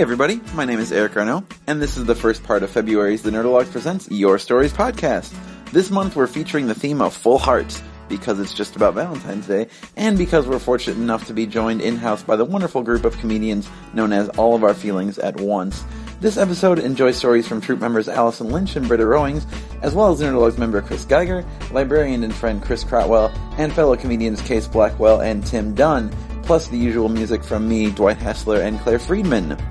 Hey everybody, my name is Eric Arnault, and this is the first part of February's The Nerdologue Presents Your Stories podcast. This month we're featuring the theme of Full Hearts, because it's just about Valentine's Day, and because we're fortunate enough to be joined in-house by the wonderful group of comedians known as All of Our Feelings at Once. This episode enjoys stories from troop members Allison Lynch and Britta Rowings, as well as Nerdologues member Chris Geiger, librarian and friend Chris Crotwell, and fellow comedians Case Blackwell and Tim Dunn, plus the usual music from me, Dwight Hessler, and Claire Friedman.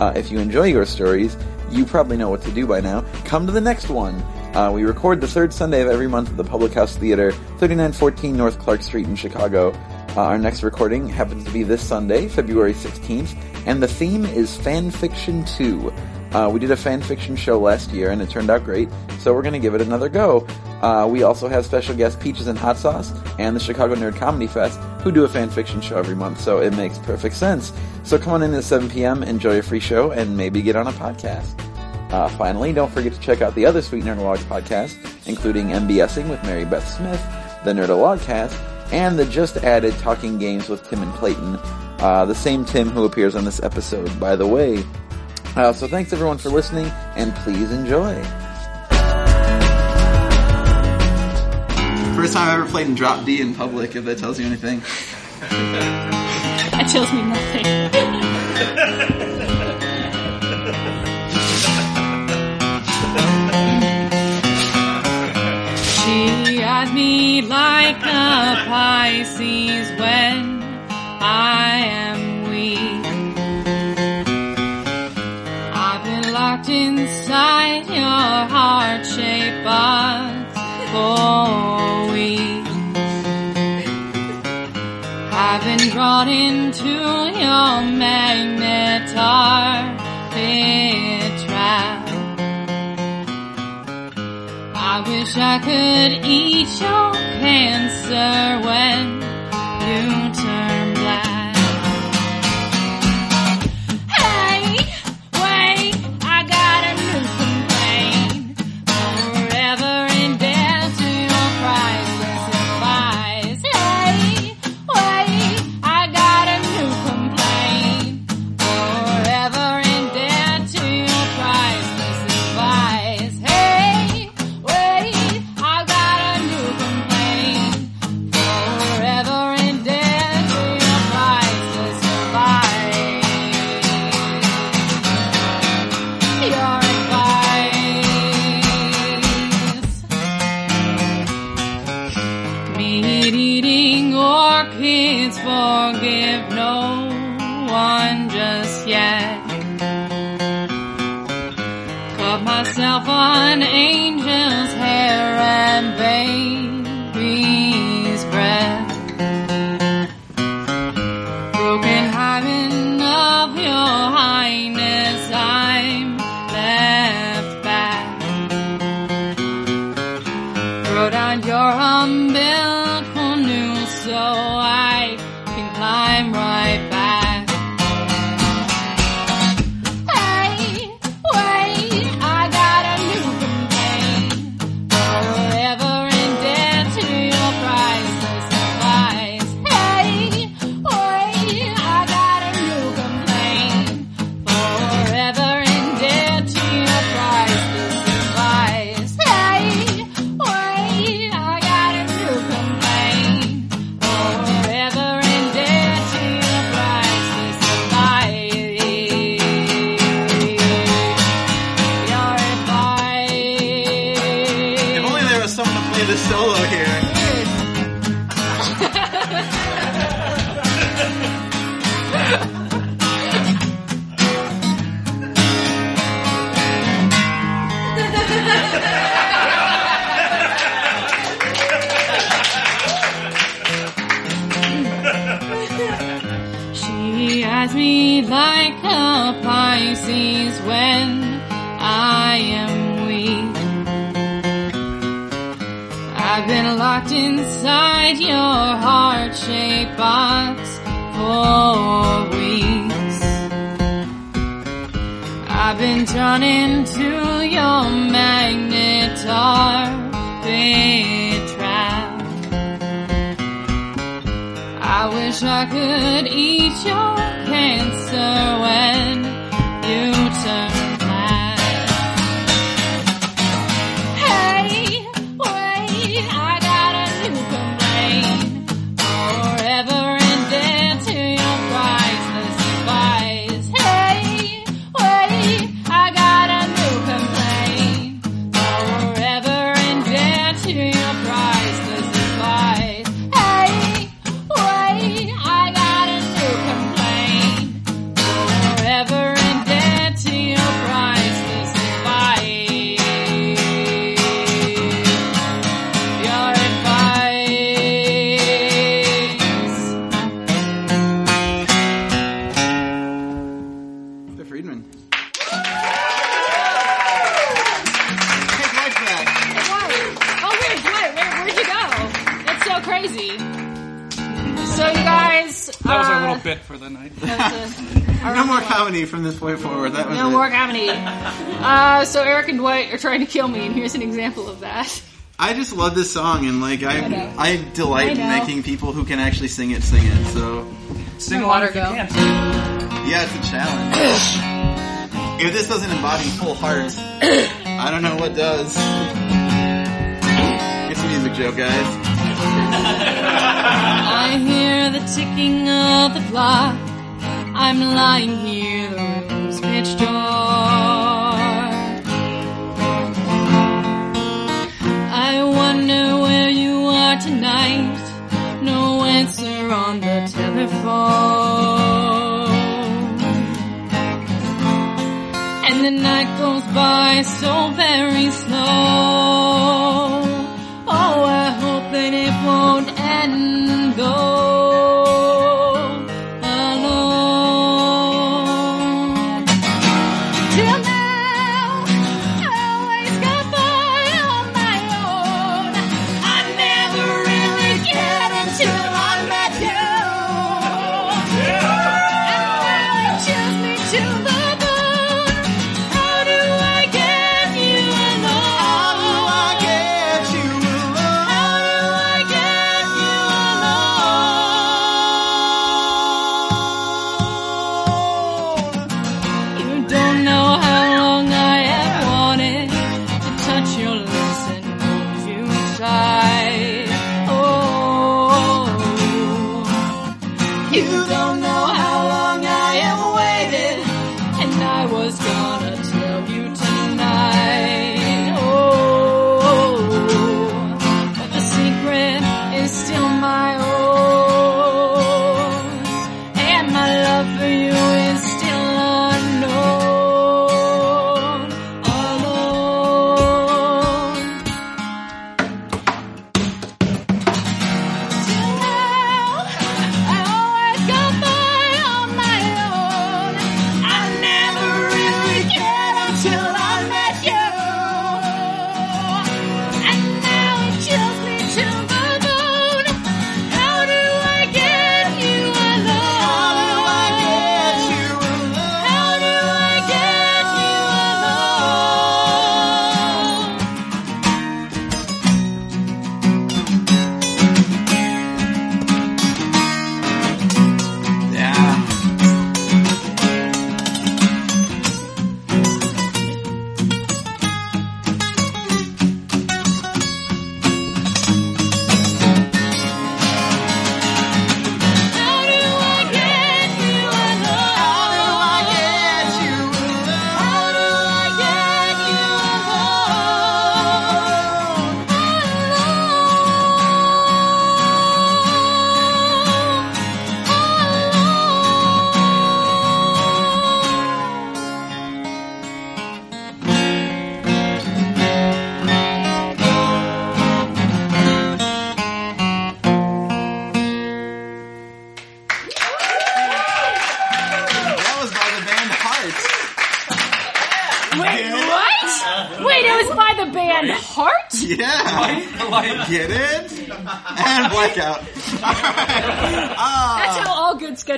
Uh, if you enjoy your stories, you probably know what to do by now. Come to the next one. Uh, we record the third Sunday of every month at the Public House Theater, 3914 North Clark Street in Chicago. Uh, our next recording happens to be this Sunday, February 16th, and the theme is Fan Fiction 2. Uh, we did a fan fiction show last year and it turned out great, so we're going to give it another go. Uh, we also have special guest Peaches and Hot Sauce and the Chicago Nerd Comedy Fest, who do a fan fiction show every month, so it makes perfect sense. So come on in at 7 p.m., enjoy a free show, and maybe get on a podcast. Uh, finally, don't forget to check out the other Sweet Nerdologues podcasts, including MBSing with Mary Beth Smith, the Nerdologue cast, and the just added Talking Games with Tim and Clayton. Uh, the same Tim who appears on this episode, by the way. Uh, so thanks everyone for listening, and please enjoy. First time I ever played in drop D in public, if that tells you anything. That tells me nothing. she eyes me like a Pisces when I heart-shaped for weeks. I've been drawn into your magnetar pit trap. I wish I could eat your cancer when you turn are trying to kill me, and here's an example of that. I just love this song, and like I, I, I delight I in making people who can actually sing it sing it. So sing along if you can. Yeah, it's a challenge. if this doesn't embody full hearts, I don't know what does. It's a music joke, guys. I hear the ticking of the clock. I'm lying here, the room's pitch dark. And the night goes by so very slow.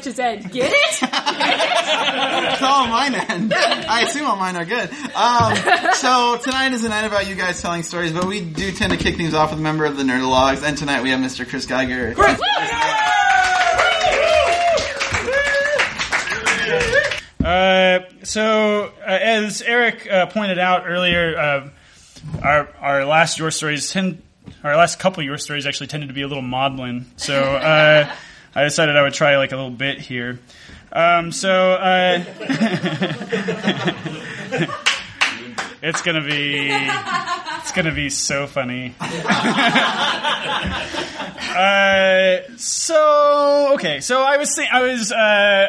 All good sketches end. Get it? That's all on mine end. I assume all mine are good. Um, so tonight is a night about you guys telling stories, but we do tend to kick things off with a member of the Nerdologs, and tonight we have Mr. Chris Geiger. Chris! Uh, so, uh, as Eric uh, pointed out earlier, uh, our our last your stories tend, our last couple your stories actually tended to be a little maudlin. So, uh, I decided I would try like a little bit here. Um, so, uh, it's gonna be it's gonna be so funny. Uh, so okay, so I was think, I was uh,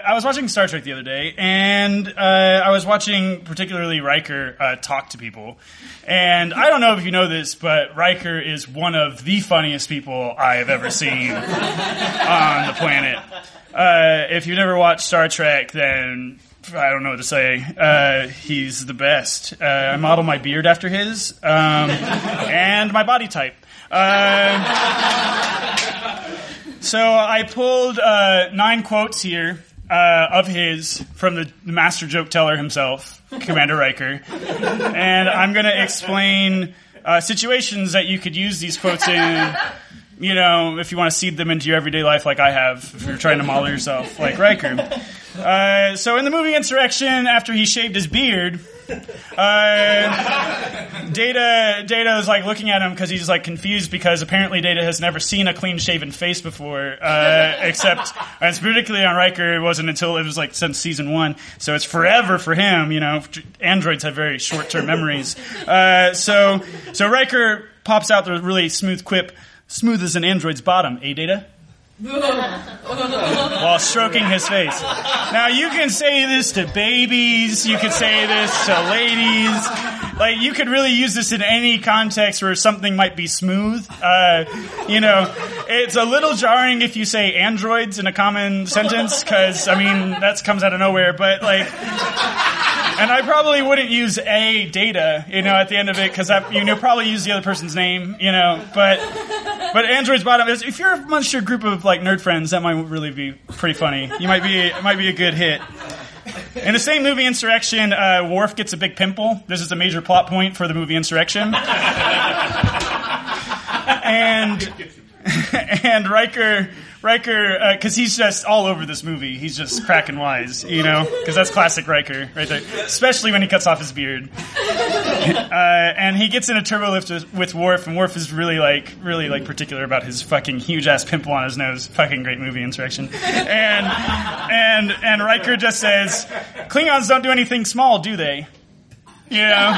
I was watching Star Trek the other day, and uh, I was watching particularly Riker uh, talk to people, and I don't know if you know this, but Riker is one of the funniest people I have ever seen on the planet. Uh, if you've never watched Star Trek, then I don't know what to say. Uh, he's the best. Uh, I model my beard after his, um, and my body type. Uh, so I pulled uh, nine quotes here uh, of his from the master joke teller himself, Commander Riker, and I'm going to explain uh, situations that you could use these quotes in. You know, if you want to seed them into your everyday life, like I have, if you're trying to model yourself like Riker. Uh, so in the movie Insurrection, after he shaved his beard, uh, Data Data is like looking at him because he's like confused because apparently Data has never seen a clean shaven face before, uh, except and it's particularly on Riker. It wasn't until it was like since season one, so it's forever for him. You know, androids have very short term memories. Uh, so so Riker pops out the really smooth quip, smooth as an android's bottom. Eh, Data? while stroking his face. Now you can say this to babies, you could say this to ladies. Like you could really use this in any context where something might be smooth. Uh, you know, it's a little jarring if you say androids in a common sentence because I mean that comes out of nowhere. But like, and I probably wouldn't use a data, you know, at the end of it because you know probably use the other person's name, you know. But but androids bottom is if you're amongst your group of like nerd friends, that might really be pretty funny. You might be it might be a good hit. In the same movie Insurrection, uh, Worf gets a big pimple. This is a major plot point for the movie Insurrection. and and Riker Riker, because he's just all over this movie. He's just cracking wise, you know, because that's classic Riker right there. Especially when he cuts off his beard. Uh, and he gets in a turbo lift with, with Worf, and Worf is really like, really like particular about his fucking huge ass pimple on his nose. Fucking great movie, Insurrection. And and and Riker just says, Klingons don't do anything small, do they? You know,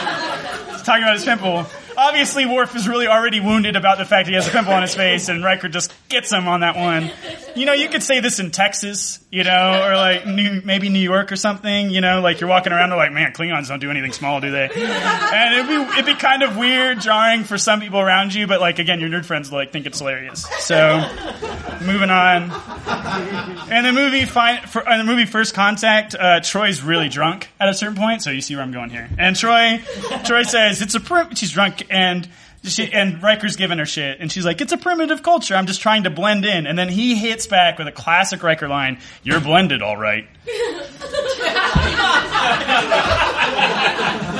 He's talking about his pimple obviously Worf is really already wounded about the fact he has a pimple on his face, and Riker just gets him on that one. You know, you could say this in Texas, you know, or like New, maybe New York or something. You know, like you're walking around, they're like, man, Klingons don't do anything small, do they? And it'd be it'd be kind of weird, jarring for some people around you, but like again, your nerd friends like think it's hilarious. So, moving on. And the movie, fi- for, in the movie First Contact, uh, Troy's really drunk at a certain point, so you see where I'm going here. And Troy, Troy says it's a she's drunk and she, and Riker's giving her shit, and she's like, "It's a primitive culture. I'm just trying to blend in." And then he hits back with a classic Riker line: "You're blended, all right."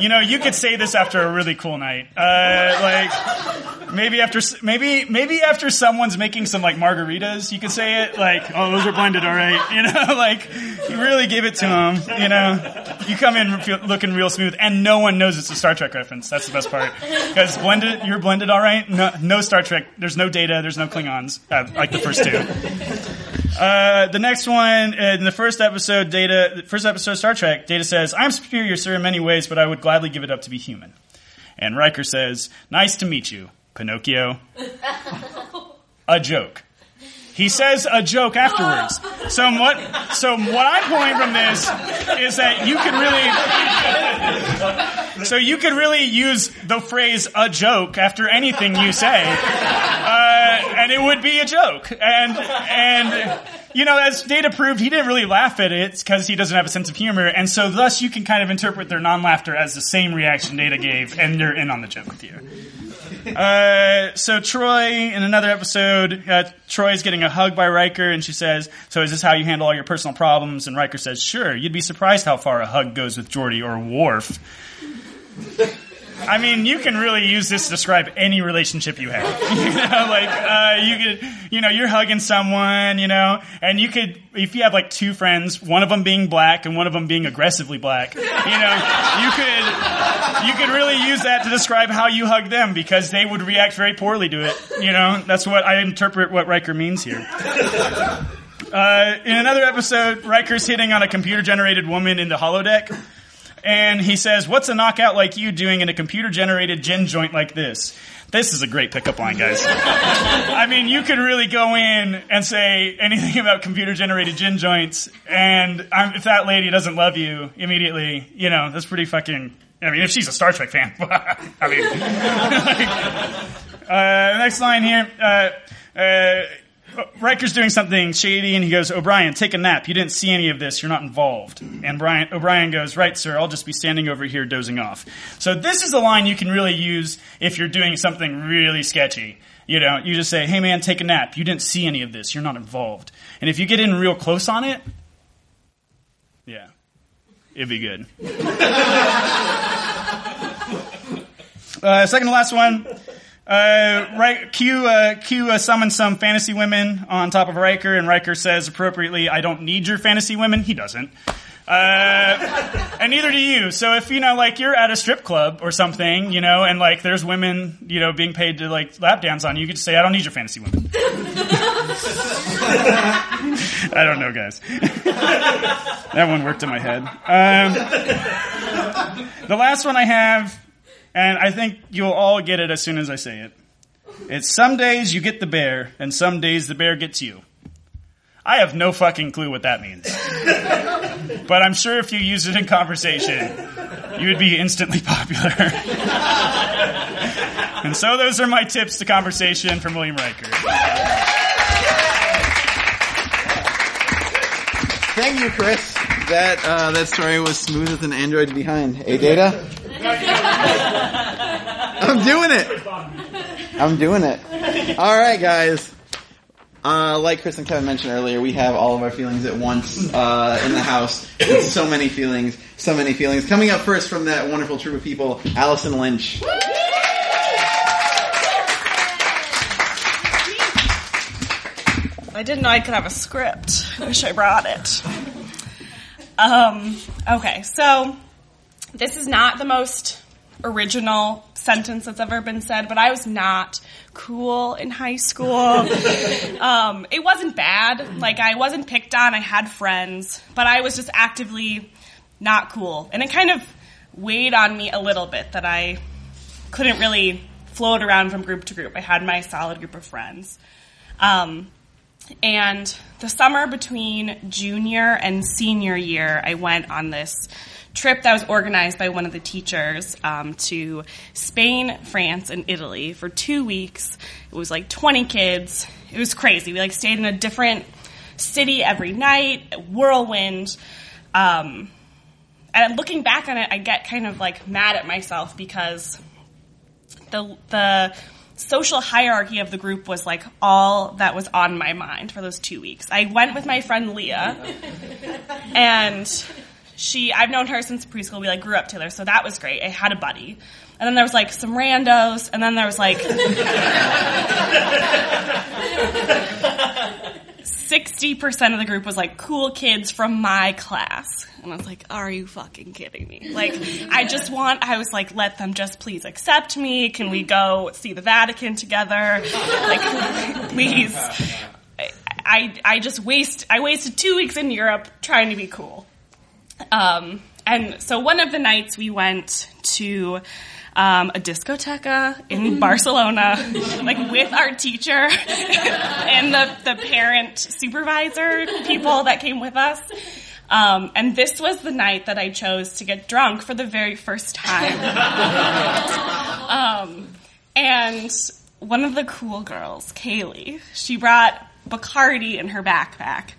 you know, you could say this after a really cool night. Uh, like maybe after maybe maybe after someone's making some like margaritas, you could say it like, "Oh, those are blended, all right." You know, like you really give it to them. You know, you come in feel, looking real smooth, and no one knows it's a Star Trek reference. That's the best part because blended, you're blended, all right. No, no Star Trek. There's no data. There's no Klingons uh, like the first two. Uh, the next one uh, in the first episode, Data, first episode of Star Trek, Data says, "I'm superior, sir, in many ways, but I would gladly give it up to be human." And Riker says, "Nice to meet you, Pinocchio." a joke. He says a joke afterwards. So what? So what I'm pulling from this is that you could really, so you could really use the phrase "a joke" after anything you say, uh, and it would be a joke. And and you know, as Data proved, he didn't really laugh at it because he doesn't have a sense of humor, and so thus you can kind of interpret their non-laughter as the same reaction Data gave, and you're in on the joke with you. Uh, so Troy, in another episode, uh, Troy's getting a hug by Riker, and she says, "So is this how you handle all your personal problems?" And Riker says, "Sure. You'd be surprised how far a hug goes with Geordi or Worf." I mean, you can really use this to describe any relationship you have. you know, like uh, you could, you know, you're hugging someone, you know, and you could, if you have like two friends, one of them being black and one of them being aggressively black, you know, you could, you could really use that to describe how you hug them because they would react very poorly to it. You know, that's what I interpret what Riker means here. Uh, in another episode, Riker's hitting on a computer-generated woman in the holodeck and he says, "What's a knockout like you doing in a computer-generated gin joint like this?" This is a great pickup line, guys. I mean, you could really go in and say anything about computer-generated gin joints, and um, if that lady doesn't love you immediately, you know, that's pretty fucking. I mean, if she's a Star Trek fan, I mean, like, uh, next line here. Uh, uh, Riker's doing something shady, and he goes, "O'Brien, take a nap. You didn't see any of this. You're not involved." And Brian O'Brien goes, "Right, sir. I'll just be standing over here dozing off." So this is a line you can really use if you're doing something really sketchy. You know, you just say, "Hey, man, take a nap. You didn't see any of this. You're not involved." And if you get in real close on it, yeah, it'd be good. uh, second to last one. Uh, right, Q, uh, Q uh, summons some fantasy women on top of Riker, and Riker says appropriately, "I don't need your fantasy women." He doesn't, uh, and neither do you. So if you know, like, you're at a strip club or something, you know, and like there's women, you know, being paid to like lap dance on you, you could say, "I don't need your fantasy women." I don't know, guys. that one worked in my head. Um, the last one I have and I think you'll all get it as soon as I say it. It's some days you get the bear, and some days the bear gets you. I have no fucking clue what that means. but I'm sure if you use it in conversation, you would be instantly popular. and so those are my tips to conversation from William Riker. Thank you, Chris. That uh, that story was smooth as an android behind. Hey, Data. I'm doing it. I'm doing it. All right, guys. Uh, like Chris and Kevin mentioned earlier, we have all of our feelings at once uh, in the house. It's so many feelings, so many feelings. Coming up first from that wonderful troop of people, Allison Lynch. I didn't know I could have a script. I wish I brought it. Um, okay, so this is not the most original sentence that's ever been said, but I was not cool in high school. um, it wasn't bad. Like, I wasn't picked on, I had friends, but I was just actively not cool. And it kind of weighed on me a little bit that I couldn't really float around from group to group. I had my solid group of friends. Um, and the summer between junior and senior year, I went on this trip that was organized by one of the teachers um, to Spain, France, and Italy for two weeks. It was like 20 kids. It was crazy. We like stayed in a different city every night, whirlwind. Um, and looking back on it, I get kind of like mad at myself because the the social hierarchy of the group was like all that was on my mind for those two weeks. I went with my friend Leah, and she I've known her since preschool. We like grew up together, so that was great. I had a buddy. And then there was like some randos, and then there was like sixty percent of the group was like cool kids from my class. And I was like, are you fucking kidding me? Like, I just want, I was like, let them just please accept me. Can we go see the Vatican together? Like, please. I, I just waste, I wasted two weeks in Europe trying to be cool. Um, and so one of the nights we went to um, a discoteca in Barcelona, like with our teacher and the, the parent supervisor people that came with us. Um, and this was the night that I chose to get drunk for the very first time. um, and one of the cool girls, Kaylee, she brought Bacardi in her backpack.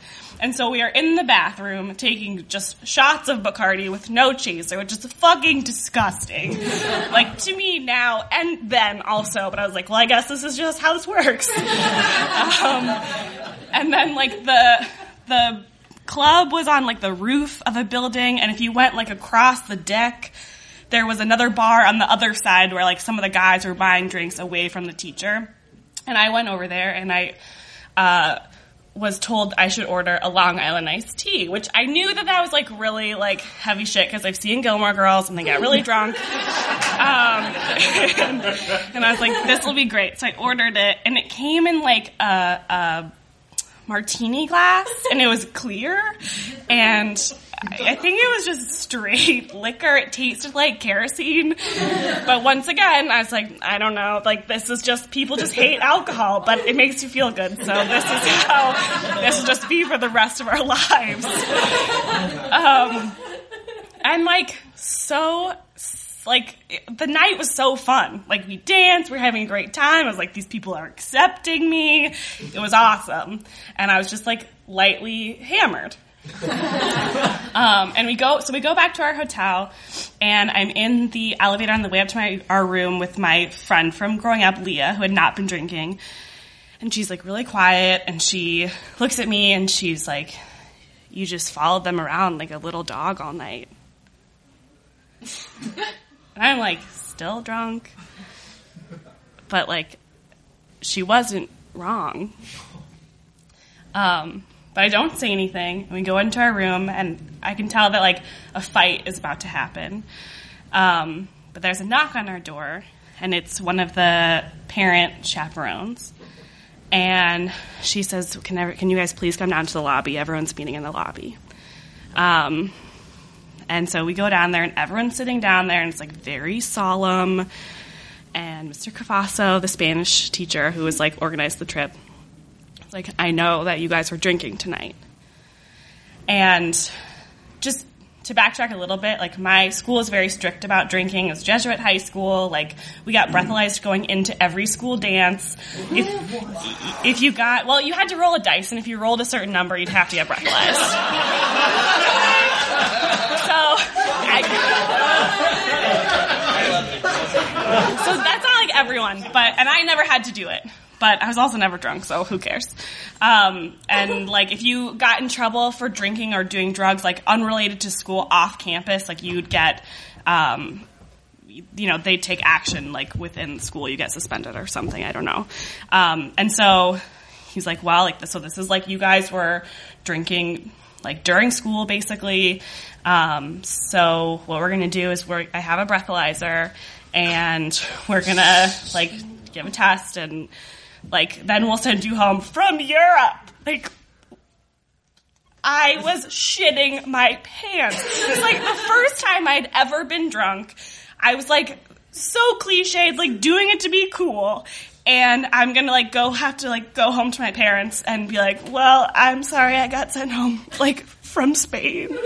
And so we are in the bathroom taking just shots of Bacardi with no chaser, which is fucking disgusting. like to me now and then also, but I was like, well, I guess this is just how this works. um, and then like the the club was on like the roof of a building, and if you went like across the deck, there was another bar on the other side where like some of the guys were buying drinks away from the teacher. And I went over there and I uh, was told I should order a Long Island iced tea, which I knew that that was like really like heavy shit because I've seen Gilmore Girls and they get really drunk. Um, and, and I was like, this will be great. So I ordered it and it came in like a, a martini glass and it was clear and I think it was just straight liquor. It tasted like kerosene. But once again, I was like, I don't know, like this is just people just hate alcohol, but it makes you feel good. So this is how this will just be for the rest of our lives. Um, and like so like the night was so fun. Like we danced, we were having a great time. I was like, these people are accepting me. It was awesome. And I was just like lightly hammered. um, and we go, so we go back to our hotel, and I'm in the elevator on the way up to my our room with my friend from growing up, Leah, who had not been drinking. And she's like really quiet, and she looks at me and she's like, "You just followed them around like a little dog all night." I'm like, still drunk. But like, she wasn't wrong. Um, but I don't say anything. And we go into our room, and I can tell that like a fight is about to happen. Um, but there's a knock on our door, and it's one of the parent chaperones. And she says, "Can ever, can you guys please come down to the lobby? Everyone's meeting in the lobby." Um, and so we go down there, and everyone's sitting down there, and it's like very solemn. And Mr. Cavasso, the Spanish teacher who was like organized the trip, like, I know that you guys were drinking tonight. And just to backtrack a little bit, like my school is very strict about drinking. It's Jesuit high school. Like we got breathalyzed going into every school dance. If, if you got, well, you had to roll a dice, and if you rolled a certain number, you'd have to get breathalyzed. so, I, so that's not like everyone, but and I never had to do it. But I was also never drunk, so who cares? Um, and like, if you got in trouble for drinking or doing drugs, like unrelated to school, off campus, like you'd get, um, you know, they'd take action like within school. You get suspended or something. I don't know. Um, and so he's like, well, like so this is like you guys were drinking like during school, basically. Um, so what we're gonna do is we're I have a breathalyzer, and we're gonna like give a test, and like then we'll send you home from Europe. Like I was shitting my pants. It was like the first time I'd ever been drunk. I was like so cliched, like doing it to be cool. And I'm gonna like go have to like go home to my parents and be like, well, I'm sorry I got sent home like from Spain.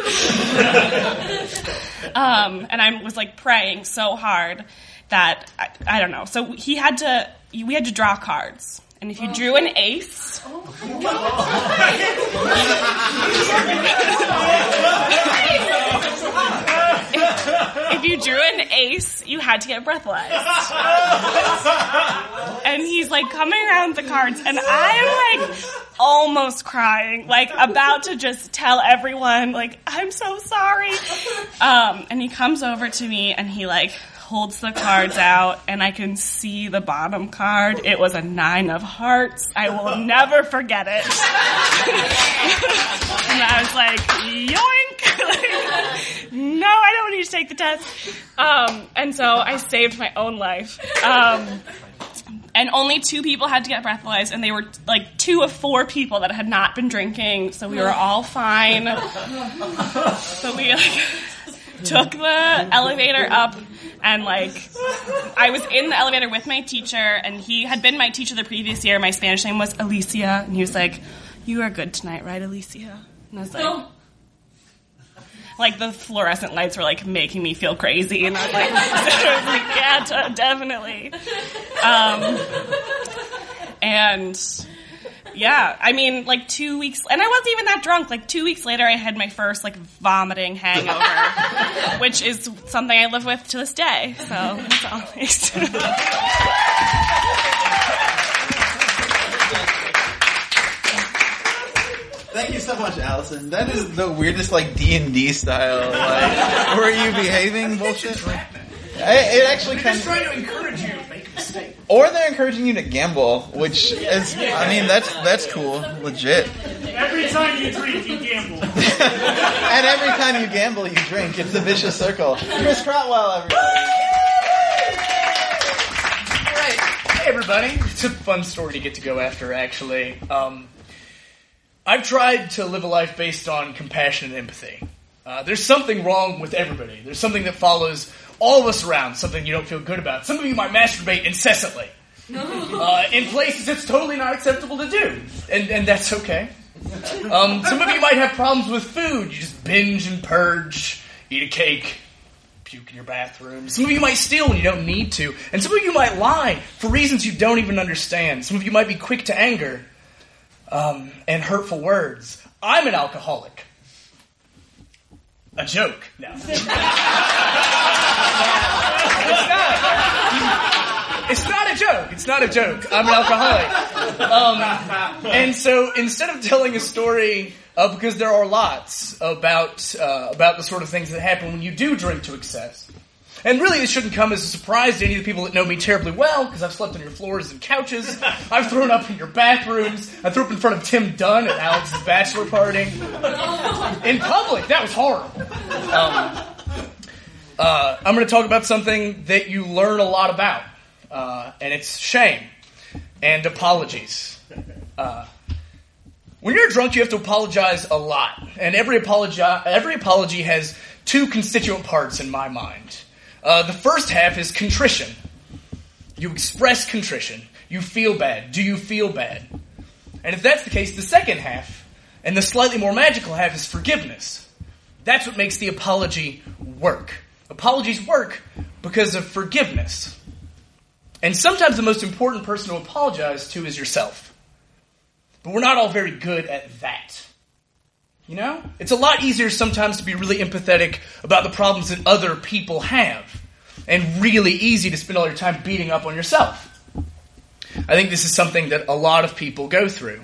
um, and I was like praying so hard that I, I don't know. So he had to, we had to draw cards. And if you drew an ace, if you drew an ace, you had to get breathalyzed. and he's like coming around the cards, and I am like almost crying, like about to just tell everyone, like, I'm so sorry. Um, and he comes over to me and he like holds the cards out, and I can see the bottom card. It was a nine of hearts. I will never forget it. and I was like, yoink! like, no, I don't need to take the test. Um, and so I saved my own life. Um, and only two people had to get breathalyzed, and they were like two of four people that had not been drinking, so we were all fine. so we like took the elevator up, and like I was in the elevator with my teacher, and he had been my teacher the previous year. My Spanish name was Alicia, and he was like, "You are good tonight, right, Alicia?" And I was like. Like the fluorescent lights were like making me feel crazy, and I was like, I was like "Yeah, definitely." Um, and Yeah, I mean, like two weeks, and I wasn't even that drunk. Like two weeks later, I had my first like vomiting hangover, which is something I live with to this day. So that's always. Thank you so much, Allison. That is the weirdest, like D and D style. Like, were you behaving bullshit? Like, I, it actually kind Just of, trying to encourage you to make a mistake. Or they're encouraging you to gamble, which is, I mean, that's that's cool, legit. Every time you drink, you gamble. And every time you gamble, you drink. It's a vicious circle. Chris Crotwell, everybody. Alright. Hey everybody. It's a fun story to get to go after actually. Um, I've tried to live a life based on compassion and empathy. Uh, there's something wrong with everybody. There's something that follows all of us around, something you don't feel good about. Some of you might masturbate incessantly. Uh, in places it's totally not acceptable to do. And, and that's okay. Um, some of you might have problems with food. You just binge and purge, eat a cake, puke in your bathroom. Some of you might steal when you don't need to. And some of you might lie for reasons you don't even understand. Some of you might be quick to anger um, and hurtful words. I'm an alcoholic. A joke. No. it's not. It's not a joke. It's not a joke. I'm an alcoholic. Um, and so instead of telling a story, uh, because there are lots about uh, about the sort of things that happen when you do drink to excess. And really, this shouldn't come as a surprise to any of the people that know me terribly well, because I've slept on your floors and couches. I've thrown up in your bathrooms. I threw up in front of Tim Dunn at Alex's bachelor party. In public, that was horrible. Um, uh, I'm going to talk about something that you learn a lot about, uh, and it's shame and apologies. Uh, when you're drunk, you have to apologize a lot, and every apology every apology has two constituent parts in my mind. Uh, the first half is contrition. You express contrition. You feel bad. Do you feel bad? And if that's the case, the second half, and the slightly more magical half, is forgiveness. That's what makes the apology work. Apologies work because of forgiveness. And sometimes the most important person to apologize to is yourself. But we're not all very good at that. You know? It's a lot easier sometimes to be really empathetic about the problems that other people have, and really easy to spend all your time beating up on yourself. I think this is something that a lot of people go through.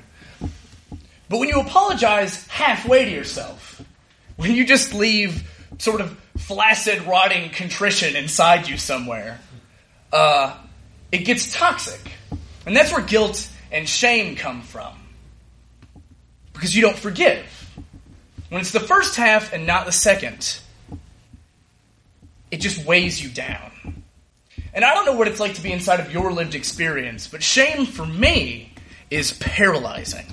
But when you apologize halfway to yourself, when you just leave sort of flaccid, rotting contrition inside you somewhere, uh, it gets toxic. And that's where guilt and shame come from. Because you don't forgive. When it's the first half and not the second, it just weighs you down. And I don't know what it's like to be inside of your lived experience, but shame for me is paralyzing.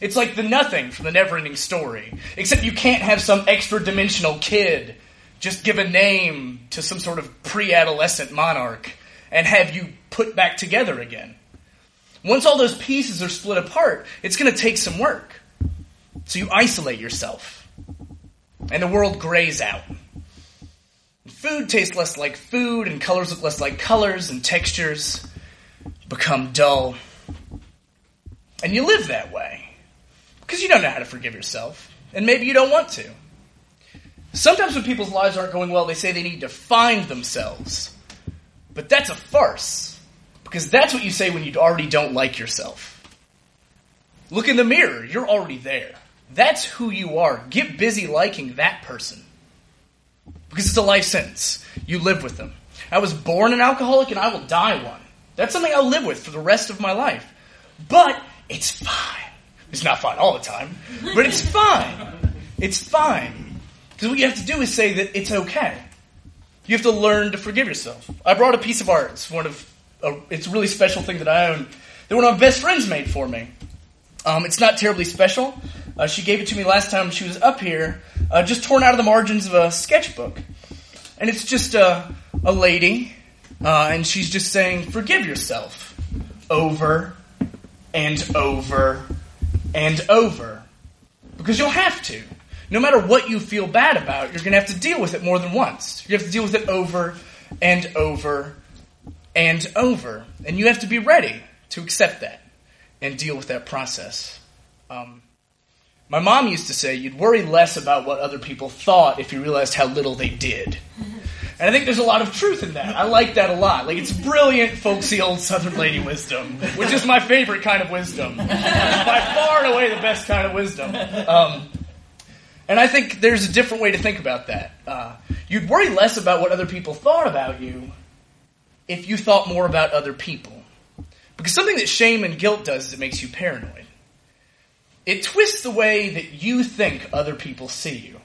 It's like the nothing from the never ending story, except you can't have some extra dimensional kid just give a name to some sort of pre adolescent monarch and have you put back together again. Once all those pieces are split apart, it's going to take some work. So you isolate yourself, and the world grays out. Food tastes less like food, and colors look less like colors, and textures become dull. And you live that way because you don't know how to forgive yourself, and maybe you don't want to. Sometimes when people's lives aren't going well, they say they need to find themselves. But that's a farce, because that's what you say when you already don't like yourself. Look in the mirror, you're already there. That's who you are. Get busy liking that person. Because it's a life sentence. You live with them. I was born an alcoholic and I will die one. That's something I'll live with for the rest of my life. But it's fine. It's not fine all the time, but it's fine. It's fine. Because what you have to do is say that it's okay. You have to learn to forgive yourself. I brought a piece of art. It's one of a, it's a really special thing that I own that one of my best friends made for me. Um, it's not terribly special. Uh, she gave it to me last time she was up here, uh, just torn out of the margins of a sketchbook. And it's just a, a lady, uh, and she's just saying, Forgive yourself. Over and over and over. Because you'll have to. No matter what you feel bad about, you're going to have to deal with it more than once. You have to deal with it over and over and over. And you have to be ready to accept that. and deal with that process. Um, my mom used to say you'd worry less about what other people thought if you realized how little they did. And I think there's a lot of truth in that. I like that a lot. Like, it's brilliant, folksy old Southern lady wisdom, which is my favorite kind of wisdom. By far and away the best kind of wisdom. Um, and I think there's a different way to think about that. Uh, you'd worry less about what other people thought about you if you thought more about other people. Because something that shame and guilt does is it makes you paranoid. It twists the way that you think other people see you.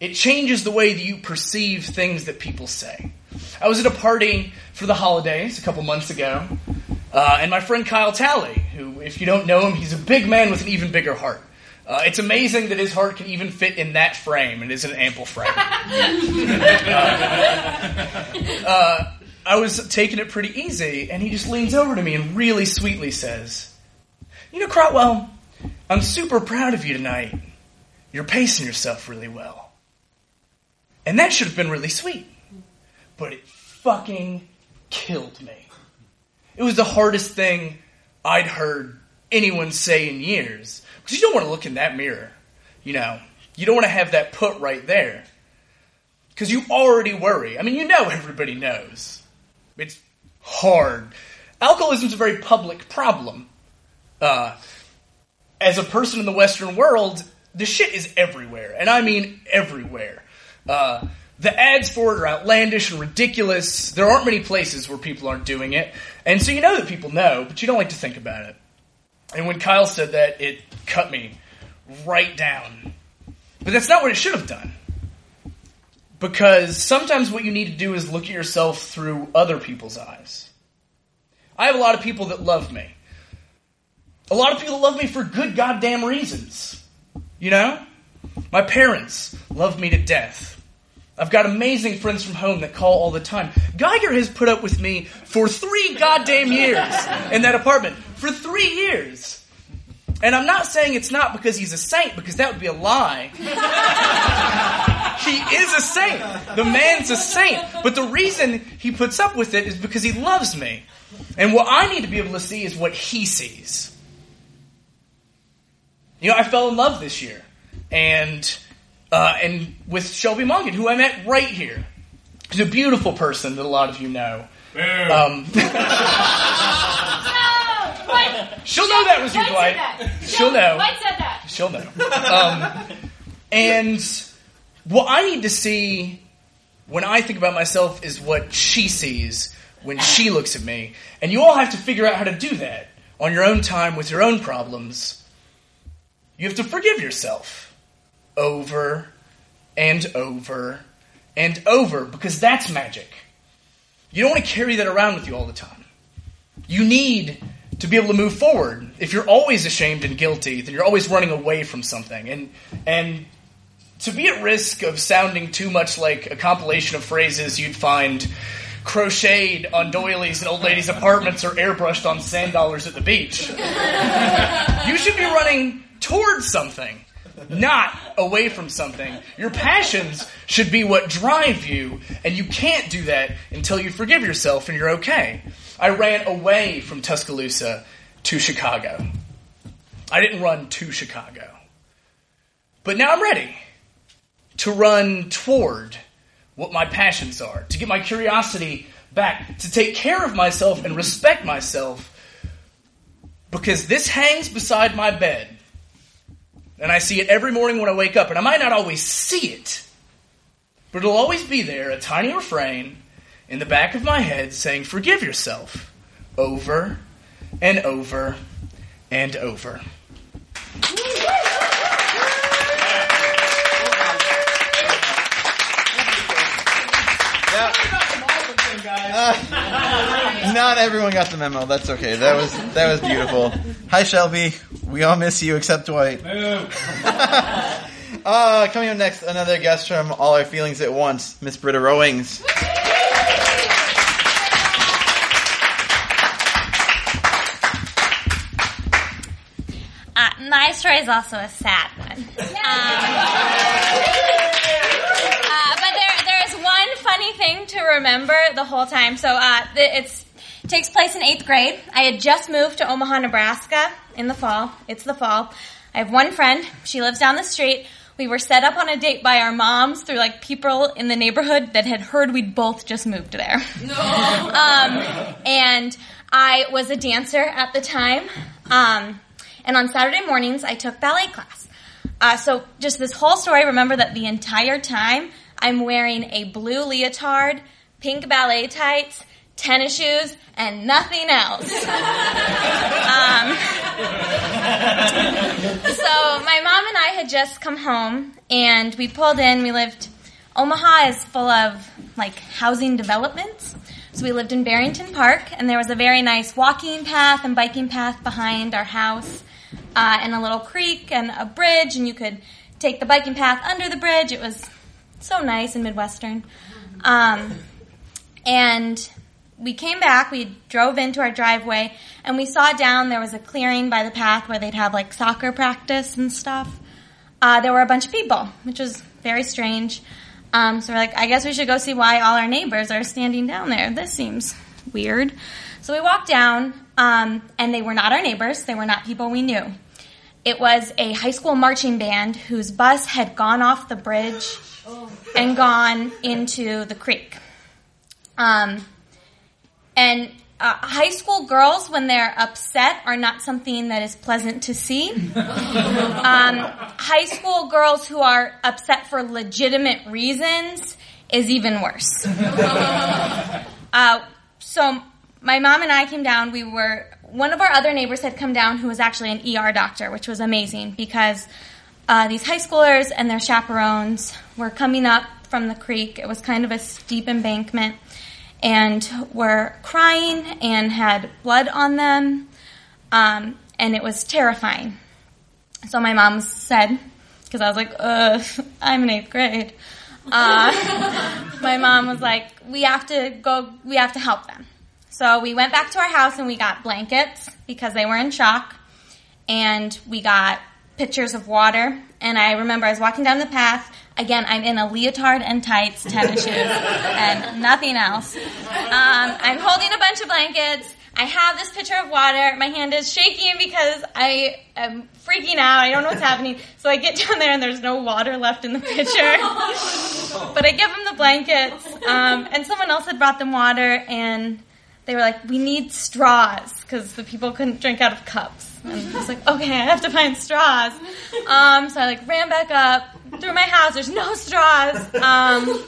It changes the way that you perceive things that people say. I was at a party for the holidays a couple months ago, uh, and my friend Kyle Talley, who, if you don't know him, he's a big man with an even bigger heart. Uh, it's amazing that his heart can even fit in that frame, and is an ample frame. uh, I was taking it pretty easy, and he just leans over to me and really sweetly says, You know, Crotwell, I'm super proud of you tonight. You're pacing yourself really well. And that should have been really sweet. But it fucking killed me. It was the hardest thing I'd heard anyone say in years. Because you don't want to look in that mirror. You know, you don't want to have that put right there. Because you already worry. I mean, you know everybody knows. It's hard. Alcoholism is a very public problem. Uh, as a person in the Western world, the shit is everywhere. And I mean everywhere. Uh, the ads for it are outlandish and ridiculous. There aren't many places where people aren't doing it. And so you know that people know, but you don't like to think about it. And when Kyle said that, it cut me right down. But that's not what it should have done. Because sometimes what you need to do is look at yourself through other people's eyes. I have a lot of people that love me. A lot of people love me for good goddamn reasons. You know? My parents love me to death. I've got amazing friends from home that call all the time. Geiger has put up with me for three goddamn years in that apartment. For three years. And I'm not saying it's not because he's a saint, because that would be a lie. he is a saint. The man's a saint. But the reason he puts up with it is because he loves me. And what I need to be able to see is what he sees. You know, I fell in love this year. And uh, and with Shelby Mongan, who I met right here. She's a beautiful person that a lot of you know. Um, she'll know that was you, Dwight. She'll know. Dwight said that. She'll know. Um, and what I need to see when I think about myself is what she sees when she looks at me. And you all have to figure out how to do that on your own time with your own problems. You have to forgive yourself over and over and over because that's magic. You don't want to carry that around with you all the time. You need to be able to move forward. If you're always ashamed and guilty, then you're always running away from something. And and to be at risk of sounding too much like a compilation of phrases you'd find crocheted on doilies in old ladies' apartments or airbrushed on sand dollars at the beach. you should be running towards something, not away from something. Your passions should be what drive you, and you can't do that until you forgive yourself and you're okay. I ran away from Tuscaloosa to Chicago. I didn't run to Chicago. But now I'm ready to run toward what my passions are, to get my curiosity back, to take care of myself and respect myself, because this hangs beside my bed. And I see it every morning when I wake up, and I might not always see it, but it'll always be there, a tiny refrain in the back of my head saying, Forgive yourself, over and over and over. Not everyone got the memo. That's okay. That was that was beautiful. Hi, Shelby. We all miss you except Dwight. uh, coming up next, another guest from All Our Feelings at Once, Miss Britta Rowings. Uh, my story is also a sad one. Um, uh, but there, there is one funny thing to remember the whole time. So uh, th- takes place in eighth grade. I had just moved to Omaha, Nebraska in the fall. It's the fall. I have one friend. She lives down the street. We were set up on a date by our moms through like people in the neighborhood that had heard we'd both just moved there. um, and I was a dancer at the time. Um, and on Saturday mornings, I took ballet class. Uh, so just this whole story, remember that the entire time I'm wearing a blue leotard, pink ballet tights, tennis shoes, and nothing else. um, so my mom and I had just come home, and we pulled in. We lived. Omaha is full of like housing developments. So we lived in Barrington Park, and there was a very nice walking path and biking path behind our house, uh, and a little creek and a bridge, and you could take the biking path under the bridge. It was so nice and midwestern. Um, and we came back, we drove into our driveway, and we saw down there was a clearing by the path where they'd have like soccer practice and stuff. Uh, there were a bunch of people, which was very strange. Um, so we're like, I guess we should go see why all our neighbors are standing down there. This seems weird. So we walked down, um, and they were not our neighbors. They were not people we knew. It was a high school marching band whose bus had gone off the bridge and gone into the creek. Um, and uh, high school girls, when they're upset, are not something that is pleasant to see. Um, high school girls who are upset for legitimate reasons is even worse. Uh, so my mom and I came down. We were one of our other neighbors had come down who was actually an ER doctor, which was amazing because uh, these high schoolers and their chaperones were coming up from the creek. It was kind of a steep embankment and were crying and had blood on them, um, and it was terrifying. So my mom said, because I was like, Ugh, I'm in eighth grade. Uh, my mom was like, we have to go, we have to help them. So we went back to our house and we got blankets because they were in shock, and we got pitchers of water. And I remember I was walking down the path. Again, I'm in a leotard and tights, tennis shoes, and nothing else. Um, I'm holding a bunch of blankets. I have this pitcher of water. My hand is shaking because I am freaking out. I don't know what's happening. So I get down there and there's no water left in the pitcher. but I give them the blankets. Um, and someone else had brought them water and they were like, we need straws because the people couldn't drink out of cups. And I was like, okay, I have to find straws. Um, so I like ran back up through my house. There's no straws. Um,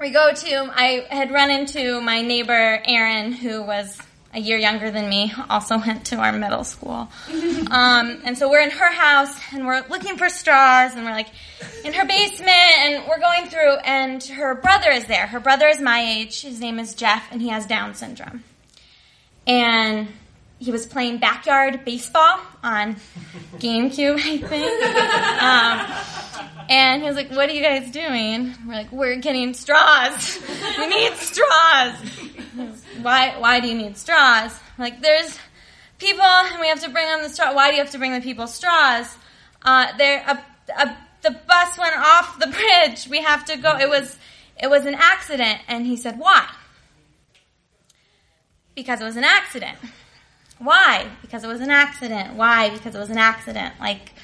we go to. I had run into my neighbor Erin, who was a year younger than me. Also went to our middle school. Um, and so we're in her house and we're looking for straws and we're like in her basement and we're going through and her brother is there. Her brother is my age. His name is Jeff and he has Down syndrome. And he was playing backyard baseball on GameCube, I think. Um, and he was like, "What are you guys doing?" We're like, "We're getting straws. we need straws." Why? Why do you need straws? We're like, there's people, and we have to bring them the straw. Why do you have to bring the people straws? Uh, there, a, a, the bus went off the bridge. We have to go. It was, it was an accident. And he said, "Why?" Because it was an accident. Why? Because it was an accident. Why? Because it was an accident. Like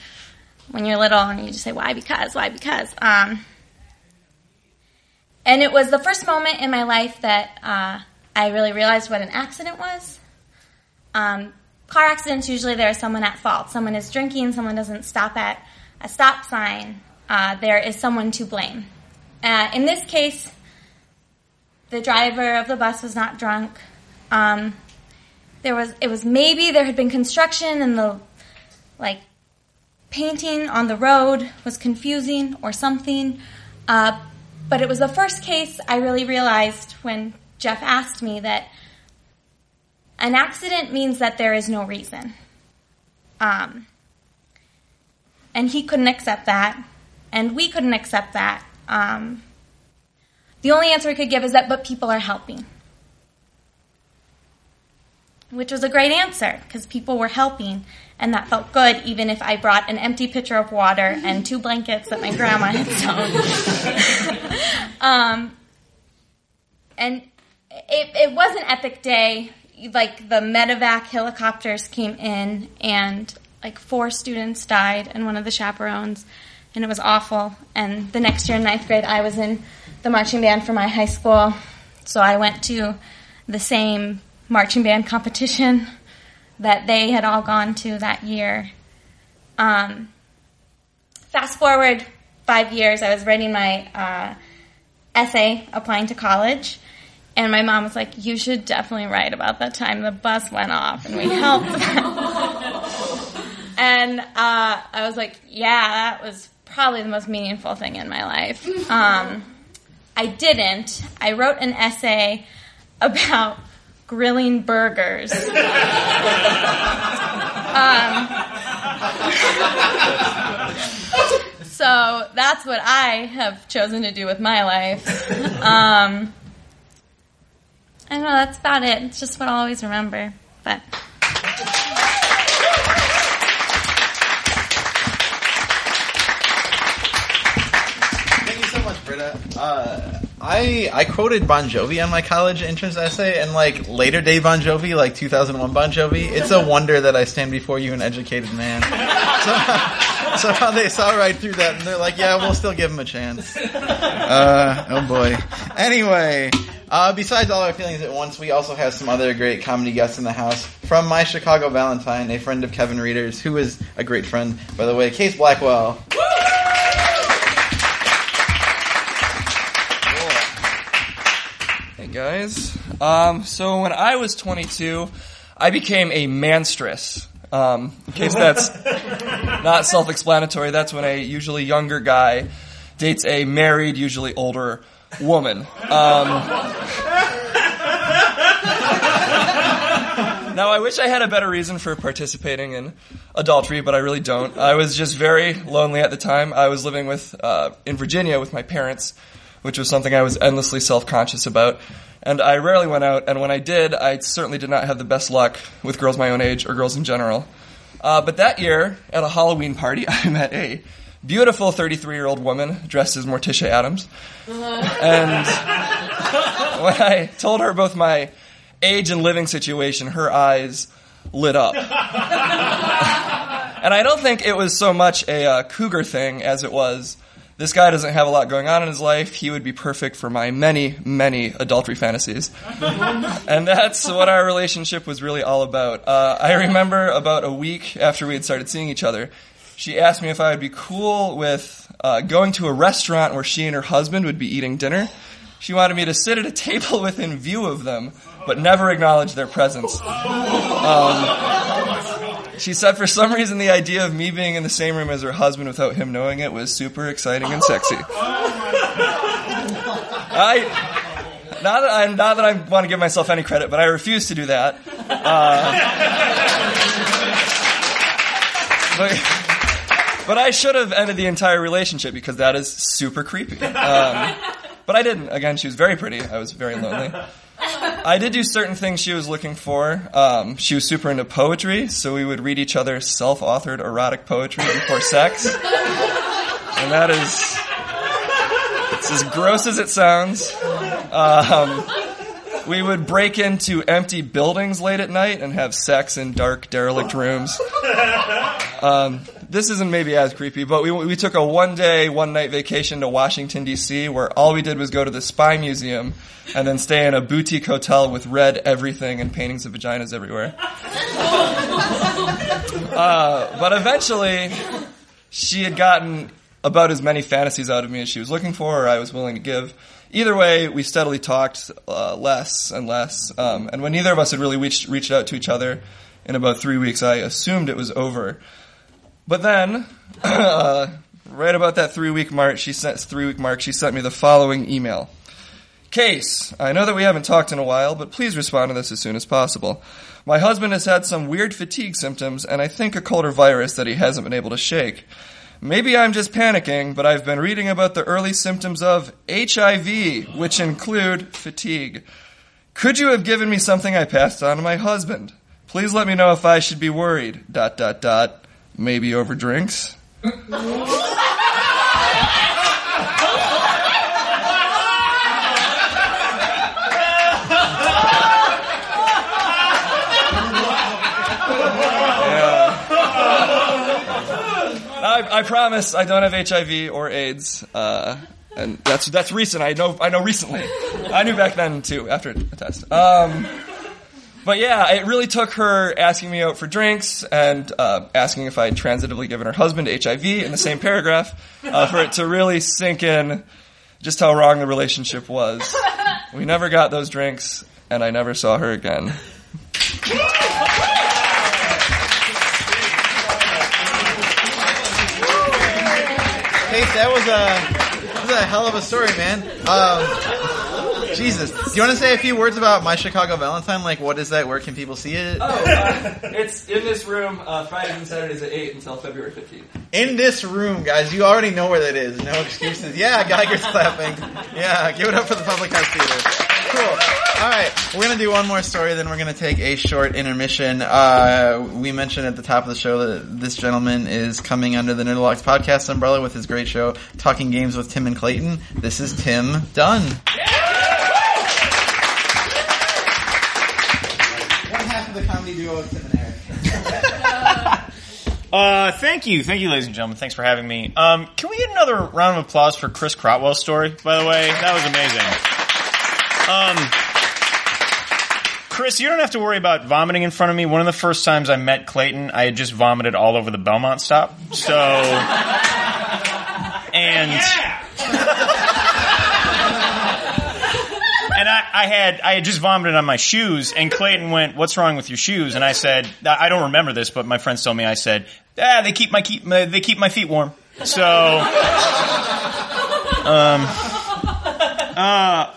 when you're little and you just say, why? Because, why? Because. Um, and it was the first moment in my life that uh, I really realized what an accident was. Um, car accidents, usually there is someone at fault. Someone is drinking, someone doesn't stop at a stop sign. Uh, there is someone to blame. Uh, in this case, the driver of the bus was not drunk. Um, there was it was maybe there had been construction and the like painting on the road was confusing or something. Uh, but it was the first case I really realized when Jeff asked me that an accident means that there is no reason. Um, and he couldn't accept that, and we couldn't accept that. Um, the only answer we could give is that, but people are helping which was a great answer because people were helping and that felt good even if I brought an empty pitcher of water and two blankets that my grandma had sewn. um, and it, it was an epic day. Like the medevac helicopters came in, and like four students died, and one of the chaperones, and it was awful. And the next year in ninth grade, I was in the marching band for my high school, so I went to the same marching band competition that they had all gone to that year. Um, fast forward five years, I was writing my uh, essay applying to college. And my mom was like, You should definitely write about that time the bus went off and we helped. and uh, I was like, Yeah, that was probably the most meaningful thing in my life. Um, I didn't. I wrote an essay about grilling burgers. um, so that's what I have chosen to do with my life. Um, I don't know, that's about it. It's just what I'll always remember. But Thank you so much, Britta. Uh, I I quoted Bon Jovi on my college entrance essay, and like later day Bon Jovi, like 2001 Bon Jovi. It's a wonder that I stand before you, an educated man. So, somehow they saw right through that, and they're like, "Yeah, we'll still give him a chance." Uh, oh boy. Anyway, uh, besides all our feelings at once, we also have some other great comedy guests in the house. From my Chicago Valentine, a friend of Kevin Reeder's, who is a great friend, by the way, Case Blackwell. Hey guys. Um, so when I was 22, I became a manstress. Um, in case that's not self-explanatory, that's when a usually younger guy dates a married, usually older woman. Um, now, I wish I had a better reason for participating in adultery, but I really don't. I was just very lonely at the time. I was living with uh, in Virginia with my parents, which was something I was endlessly self-conscious about. And I rarely went out, and when I did, I certainly did not have the best luck with girls my own age or girls in general. Uh, but that year, at a Halloween party, I met a beautiful 33 year old woman dressed as Morticia Addams. And when I told her both my age and living situation, her eyes lit up. and I don't think it was so much a uh, cougar thing as it was this guy doesn't have a lot going on in his life. He would be perfect for my many, many adultery fantasies. and that's what our relationship was really all about. Uh, I remember about a week after we had started seeing each other, she asked me if I would be cool with uh, going to a restaurant where she and her husband would be eating dinner. She wanted me to sit at a table within view of them, but never acknowledge their presence. Um, she said for some reason the idea of me being in the same room as her husband without him knowing it was super exciting and sexy. I not that I not that I want to give myself any credit, but I refuse to do that. Uh, but, but I should have ended the entire relationship because that is super creepy. Um, but I didn't. Again, she was very pretty. I was very lonely. I did do certain things she was looking for. Um, she was super into poetry, so we would read each other self-authored erotic poetry before sex, and that is it's as gross as it sounds. Um, we would break into empty buildings late at night and have sex in dark, derelict rooms. Um, this isn't maybe as creepy, but we, we took a one day, one night vacation to Washington, D.C., where all we did was go to the Spy Museum and then stay in a boutique hotel with red everything and paintings of vaginas everywhere. Uh, but eventually, she had gotten about as many fantasies out of me as she was looking for or I was willing to give. Either way, we steadily talked uh, less and less. Um, and when neither of us had really reached, reached out to each other in about three weeks, I assumed it was over. But then, uh, right about that three week mark, she sent three week mark. She sent me the following email. Case, I know that we haven't talked in a while, but please respond to this as soon as possible. My husband has had some weird fatigue symptoms, and I think a cold or virus that he hasn't been able to shake. Maybe I'm just panicking, but I've been reading about the early symptoms of HIV, which include fatigue. Could you have given me something I passed on to my husband? Please let me know if I should be worried. Dot dot dot. Maybe over drinks? I, I, promise I don't have HIV or AIDS. Uh, and that's that's recent. I know I know recently. I knew back then too after a test. Um, but yeah, it really took her asking me out for drinks and uh, asking if I had transitively given her husband HIV in the same paragraph uh, for it to really sink in just how wrong the relationship was. We never got those drinks, and I never saw her again. Case, that was a that was a hell of a story, man. Um, Jesus, do you want to say a few words about my Chicago Valentine? Like, what is that? Where can people see it? Oh, uh, it's in this room uh, Fridays and Saturdays at 8 until February 15th. In this room, guys. You already know where that is. No excuses. Yeah, Geiger's clapping. Yeah, give it up for the Public House Theater. Cool. All right, we're gonna do one more story, then we're gonna take a short intermission. Uh, we mentioned at the top of the show that this gentleman is coming under the Nerdologues podcast umbrella with his great show, Talking Games with Tim and Clayton. This is Tim Dunn. One half of the comedy duo Tim and Eric. Uh, thank you, thank you, ladies and gentlemen. Thanks for having me. Um, can we get another round of applause for Chris Crotwell's story? By the way, that was amazing. Um, Chris, you don't have to worry about vomiting in front of me. One of the first times I met Clayton, I had just vomited all over the Belmont stop. So, and and I, I had I had just vomited on my shoes, and Clayton went, "What's wrong with your shoes?" And I said, "I don't remember this, but my friends told me." I said, "Ah, they keep my keep my, they keep my feet warm." So, um, uh,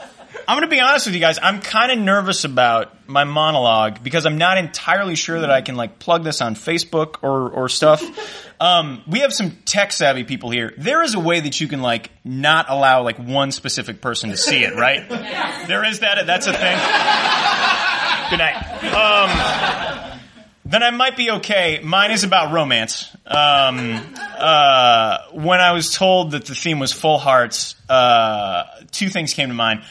I'm going to be honest with you guys. I'm kind of nervous about my monologue because I'm not entirely sure that I can like plug this on Facebook or or stuff. Um, we have some tech savvy people here. There is a way that you can like not allow like one specific person to see it, right? There is that. That's a thing. Good night. Um, then I might be okay. Mine is about romance. Um, uh, when I was told that the theme was full hearts, uh, two things came to mind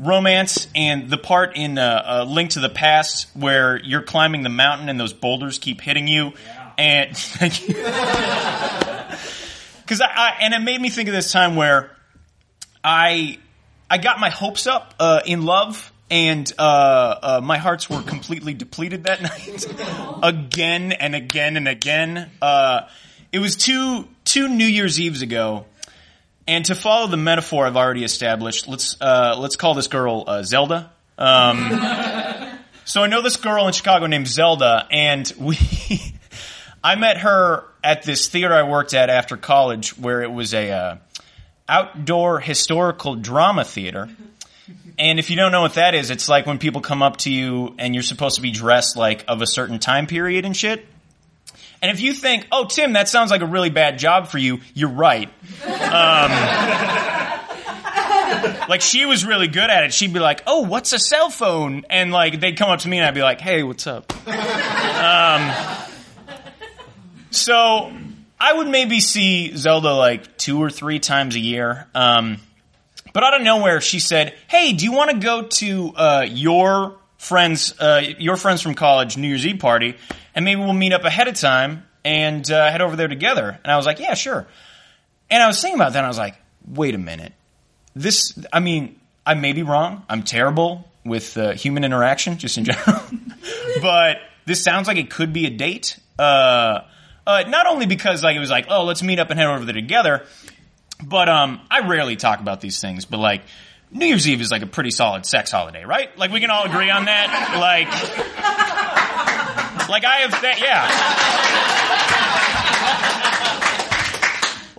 romance and the part in uh, uh, Link to the Past where you're climbing the mountain and those boulders keep hitting you, and because I, I and it made me think of this time where I I got my hopes up uh, in love. And uh, uh, my hearts were completely depleted that night, again and again and again. Uh, it was two two New Year's Eves ago and to follow the metaphor I've already established, let's uh, let's call this girl uh, Zelda. Um, so I know this girl in Chicago named Zelda, and we. I met her at this theater I worked at after college, where it was a uh, outdoor historical drama theater. And if you don't know what that is, it's like when people come up to you and you're supposed to be dressed like of a certain time period and shit. And if you think, oh, Tim, that sounds like a really bad job for you, you're right. Um, like she was really good at it. She'd be like, "Oh, what's a cell phone?" And like they'd come up to me and I'd be like, "Hey, what's up?" Um, so I would maybe see Zelda like two or three times a year. Um, but out of nowhere, she said, "Hey, do you want to go to uh, your friends, uh, your friends from college New Year's Eve party, and maybe we'll meet up ahead of time and uh, head over there together?" And I was like, "Yeah, sure." And I was thinking about that, and I was like, "Wait a minute, this. I mean, I may be wrong. I'm terrible with uh, human interaction, just in general, but this sounds like it could be a date." Uh, uh, not only because like it was like, oh, let's meet up and head over there together, but um, I rarely talk about these things. But like, New Year's Eve is like a pretty solid sex holiday, right? Like we can all agree on that. Like, like I have that, yeah.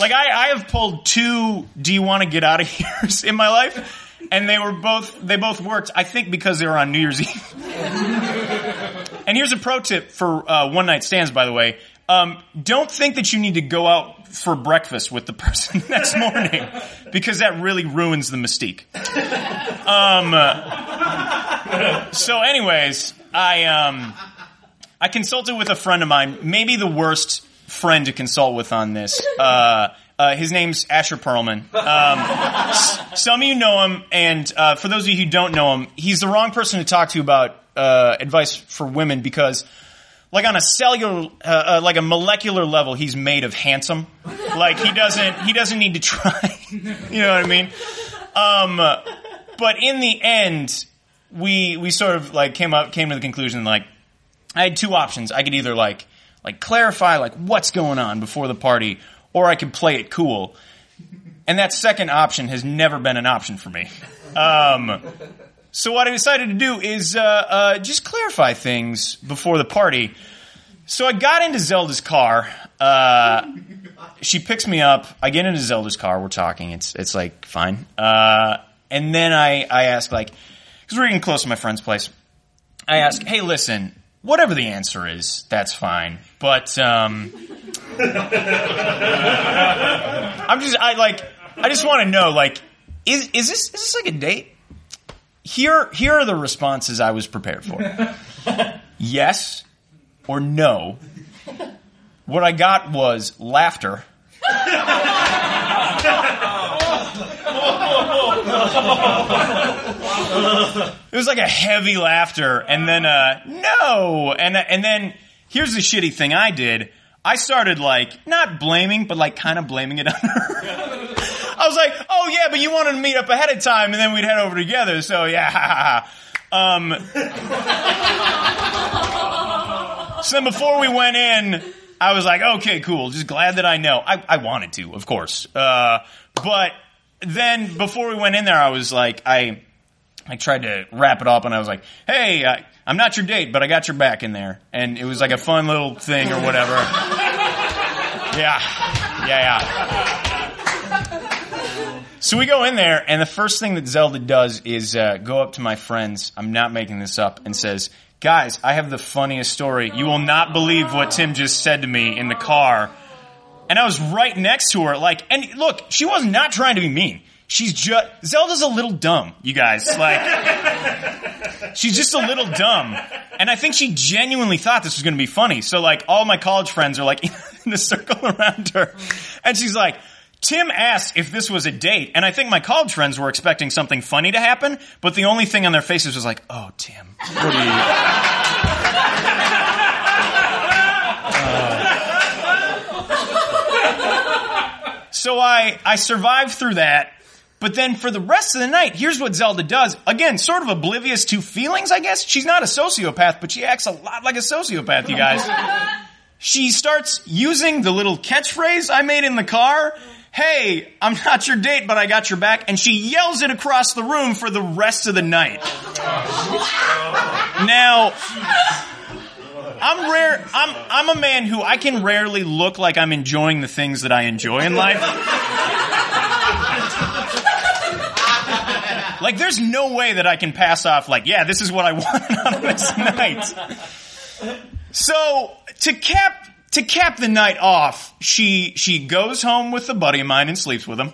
Like I, I have pulled two "Do you want to get out of here?" in my life, and they were both they both worked. I think because they were on New Year's Eve. and here's a pro tip for uh, one night stands, by the way. Um, don't think that you need to go out for breakfast with the person next morning because that really ruins the mystique. Um, uh, so, anyways, I um, I consulted with a friend of mine, maybe the worst friend to consult with on this. Uh, uh, his name's Asher Perlman. Um, s- some of you know him, and uh, for those of you who don't know him, he's the wrong person to talk to about uh, advice for women because like on a cellular, uh, uh, like a molecular level, he's made of handsome. Like he doesn't, he doesn't need to try. you know what I mean? Um, but in the end, we we sort of like came up came to the conclusion like I had two options. I could either like like clarify like what's going on before the party, or I could play it cool. And that second option has never been an option for me. Um, so what I decided to do is uh, uh, just clarify things before the party. So I got into Zelda's car. Uh, she picks me up. I get into Zelda's car. We're talking. It's it's like fine. Uh, and then I I ask like because we're getting close to my friend's place. I ask, hey, listen, whatever the answer is, that's fine. But um, I'm just I like I just want to know like is is this is this like a date? Here here are the responses I was prepared for. yes or no. What I got was laughter. It was like a heavy laughter, and then uh, no, and and then here's the shitty thing I did. I started like not blaming, but like kind of blaming it on her. I was like, oh yeah, but you wanted to meet up ahead of time, and then we'd head over together. So yeah. Um, so then before we went in, I was like, okay, cool. Just glad that I know. I, I wanted to, of course. Uh, but then before we went in there, I was like, I, I tried to wrap it up and I was like, hey, I, I'm not your date, but I got your back in there. And it was like a fun little thing or whatever. yeah. Yeah, yeah. So we go in there, and the first thing that Zelda does is uh, go up to my friends. I'm not making this up, and says, "Guys, I have the funniest story. You will not believe what Tim just said to me in the car." And I was right next to her, like, and look, she was not trying to be mean. She's just Zelda's a little dumb, you guys. Like, she's just a little dumb, and I think she genuinely thought this was going to be funny. So, like, all my college friends are like in a circle around her, and she's like. Tim asked if this was a date, and I think my college friends were expecting something funny to happen, but the only thing on their faces was like, "Oh, Tim, what are you?" So I, I survived through that. But then for the rest of the night, here's what Zelda does. Again, sort of oblivious to feelings, I guess. She's not a sociopath, but she acts a lot like a sociopath, you guys. she starts using the little catchphrase I made in the car. Hey, I'm not your date, but I got your back. And she yells it across the room for the rest of the night. Now, I'm rare. I'm I'm a man who I can rarely look like I'm enjoying the things that I enjoy in life. like, there's no way that I can pass off like, yeah, this is what I out of this night. So to cap to cap the night off, she she goes home with a buddy of mine and sleeps with him.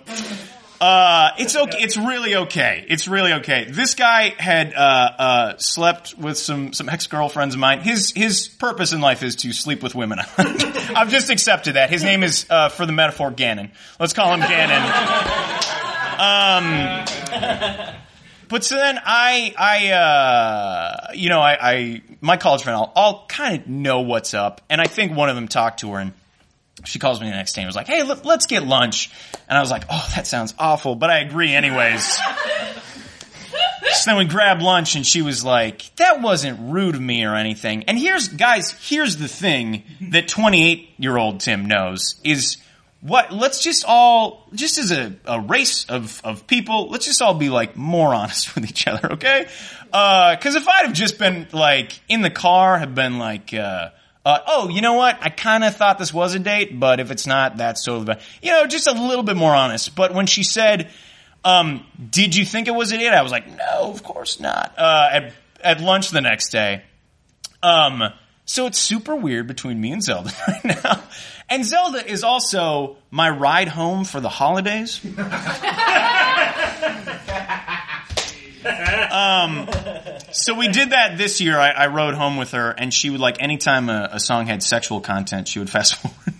Uh, it's okay. It's really okay. It's really okay. This guy had uh, uh, slept with some some ex girlfriends of mine. His his purpose in life is to sleep with women. I've just accepted that. His name is uh, for the metaphor Ganon. Let's call him Ganon. Um, but so then I I uh, you know I, I my college friend I'll, I'll kind of know what's up, and I think one of them talked to her and she calls me the next day and was like, "Hey, let, us get lunch." And I was like, "Oh, that sounds awful," but I agree anyways. so then we grabbed lunch, and she was like, "That wasn't rude of me or anything." And here's, guys, here's the thing that 28 year old Tim knows is what. Let's just all, just as a, a race of of people, let's just all be like more honest with each other, okay? Because if I'd have just been like in the car, have been like. Uh, uh, oh, you know what? I kind of thought this was a date, but if it's not, that's totally bad. You know, just a little bit more honest. But when she said, um, "Did you think it was a date?" I was like, "No, of course not." Uh, at at lunch the next day. Um, so it's super weird between me and Zelda right now. And Zelda is also my ride home for the holidays. um, so we did that this year. I, I, rode home with her, and she would like anytime a, a song had sexual content, she would fast forward.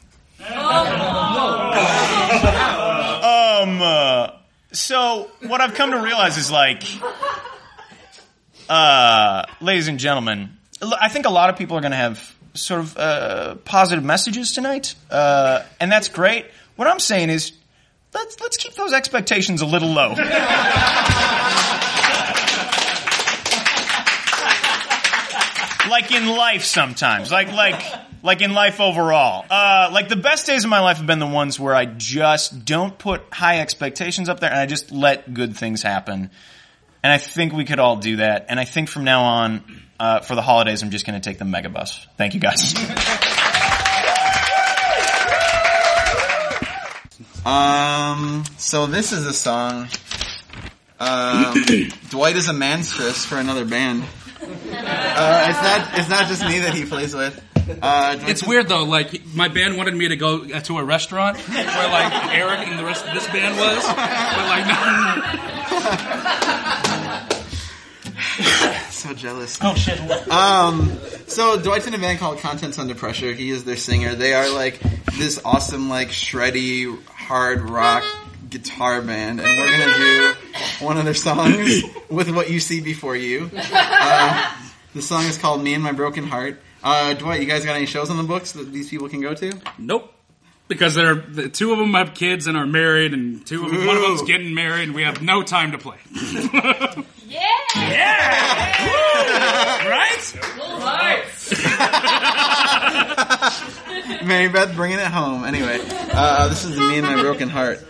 um. Uh, so what I've come to realize is like, uh, ladies and gentlemen, I think a lot of people are going to have sort of uh, positive messages tonight, uh, and that's great. What I'm saying is, let's let's keep those expectations a little low. like in life sometimes like like like in life overall uh, like the best days of my life have been the ones where i just don't put high expectations up there and i just let good things happen and i think we could all do that and i think from now on uh, for the holidays i'm just going to take the megabus thank you guys Um, so this is a song. Um, Dwight is a manstress for another band. Uh, it's not. It's not just me that he plays with. Uh, It's weird though. Like my band wanted me to go to a restaurant where like Eric and the rest of this band was, but like no. so jealous. Oh shit. Um, so Dwight's in a band called Contents Under Pressure. He is their singer. They are like this awesome, like shreddy, hard rock guitar band, and we're gonna do one of their songs with what you see before you. Uh, the song is called "Me and My Broken Heart." Uh, Dwight, you guys got any shows on the books that these people can go to? Nope. Because there are the two of them have kids and are married, and two of them, one of them's getting married, and we have no time to play. Mary Beth bringing it home. Anyway, uh, this is "Me and My Broken Heart."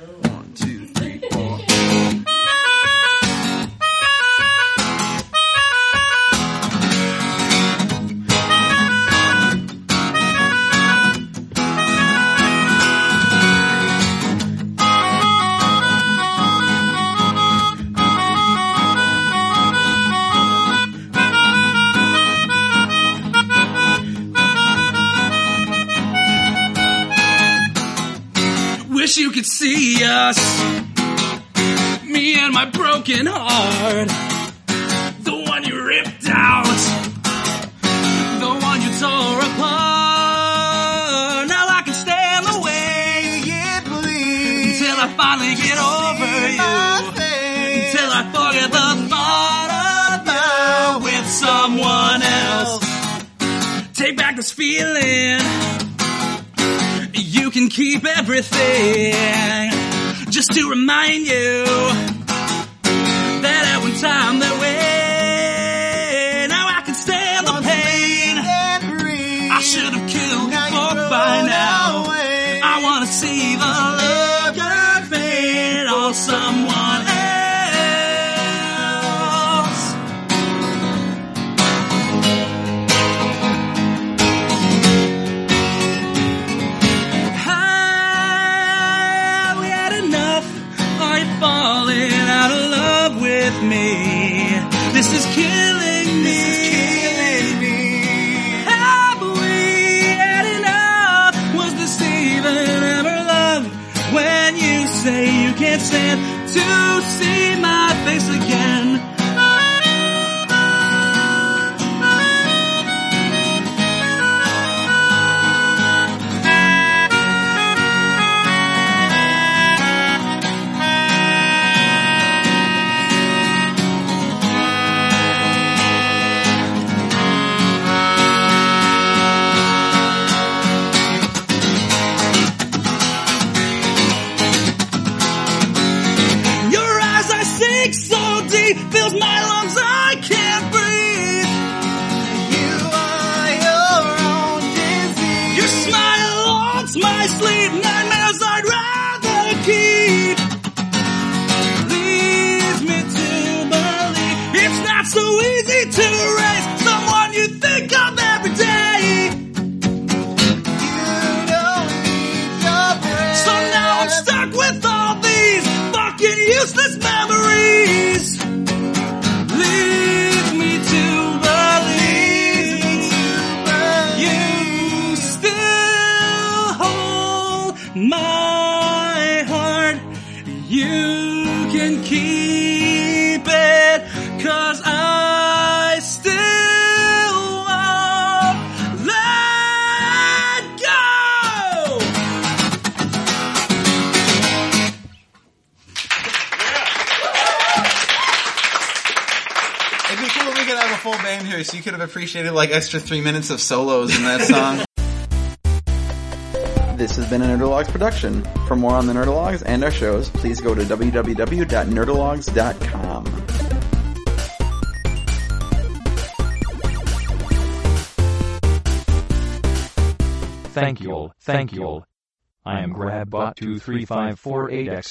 Could see us, me and my broken heart, the one you ripped out, the one you tore apart. Now I can stand the way it bleeds. Until I finally get over you, until I forget the thought of you with someone else. Take back this feeling. Can keep everything. Just to remind you to appreciated like extra three minutes of solos in that song. This has been a Nerdologues production. For more on the Nerdologues and our shows, please go to www.nerdologues.com. Thank you, all, thank you. All. I am GrabBot23548X.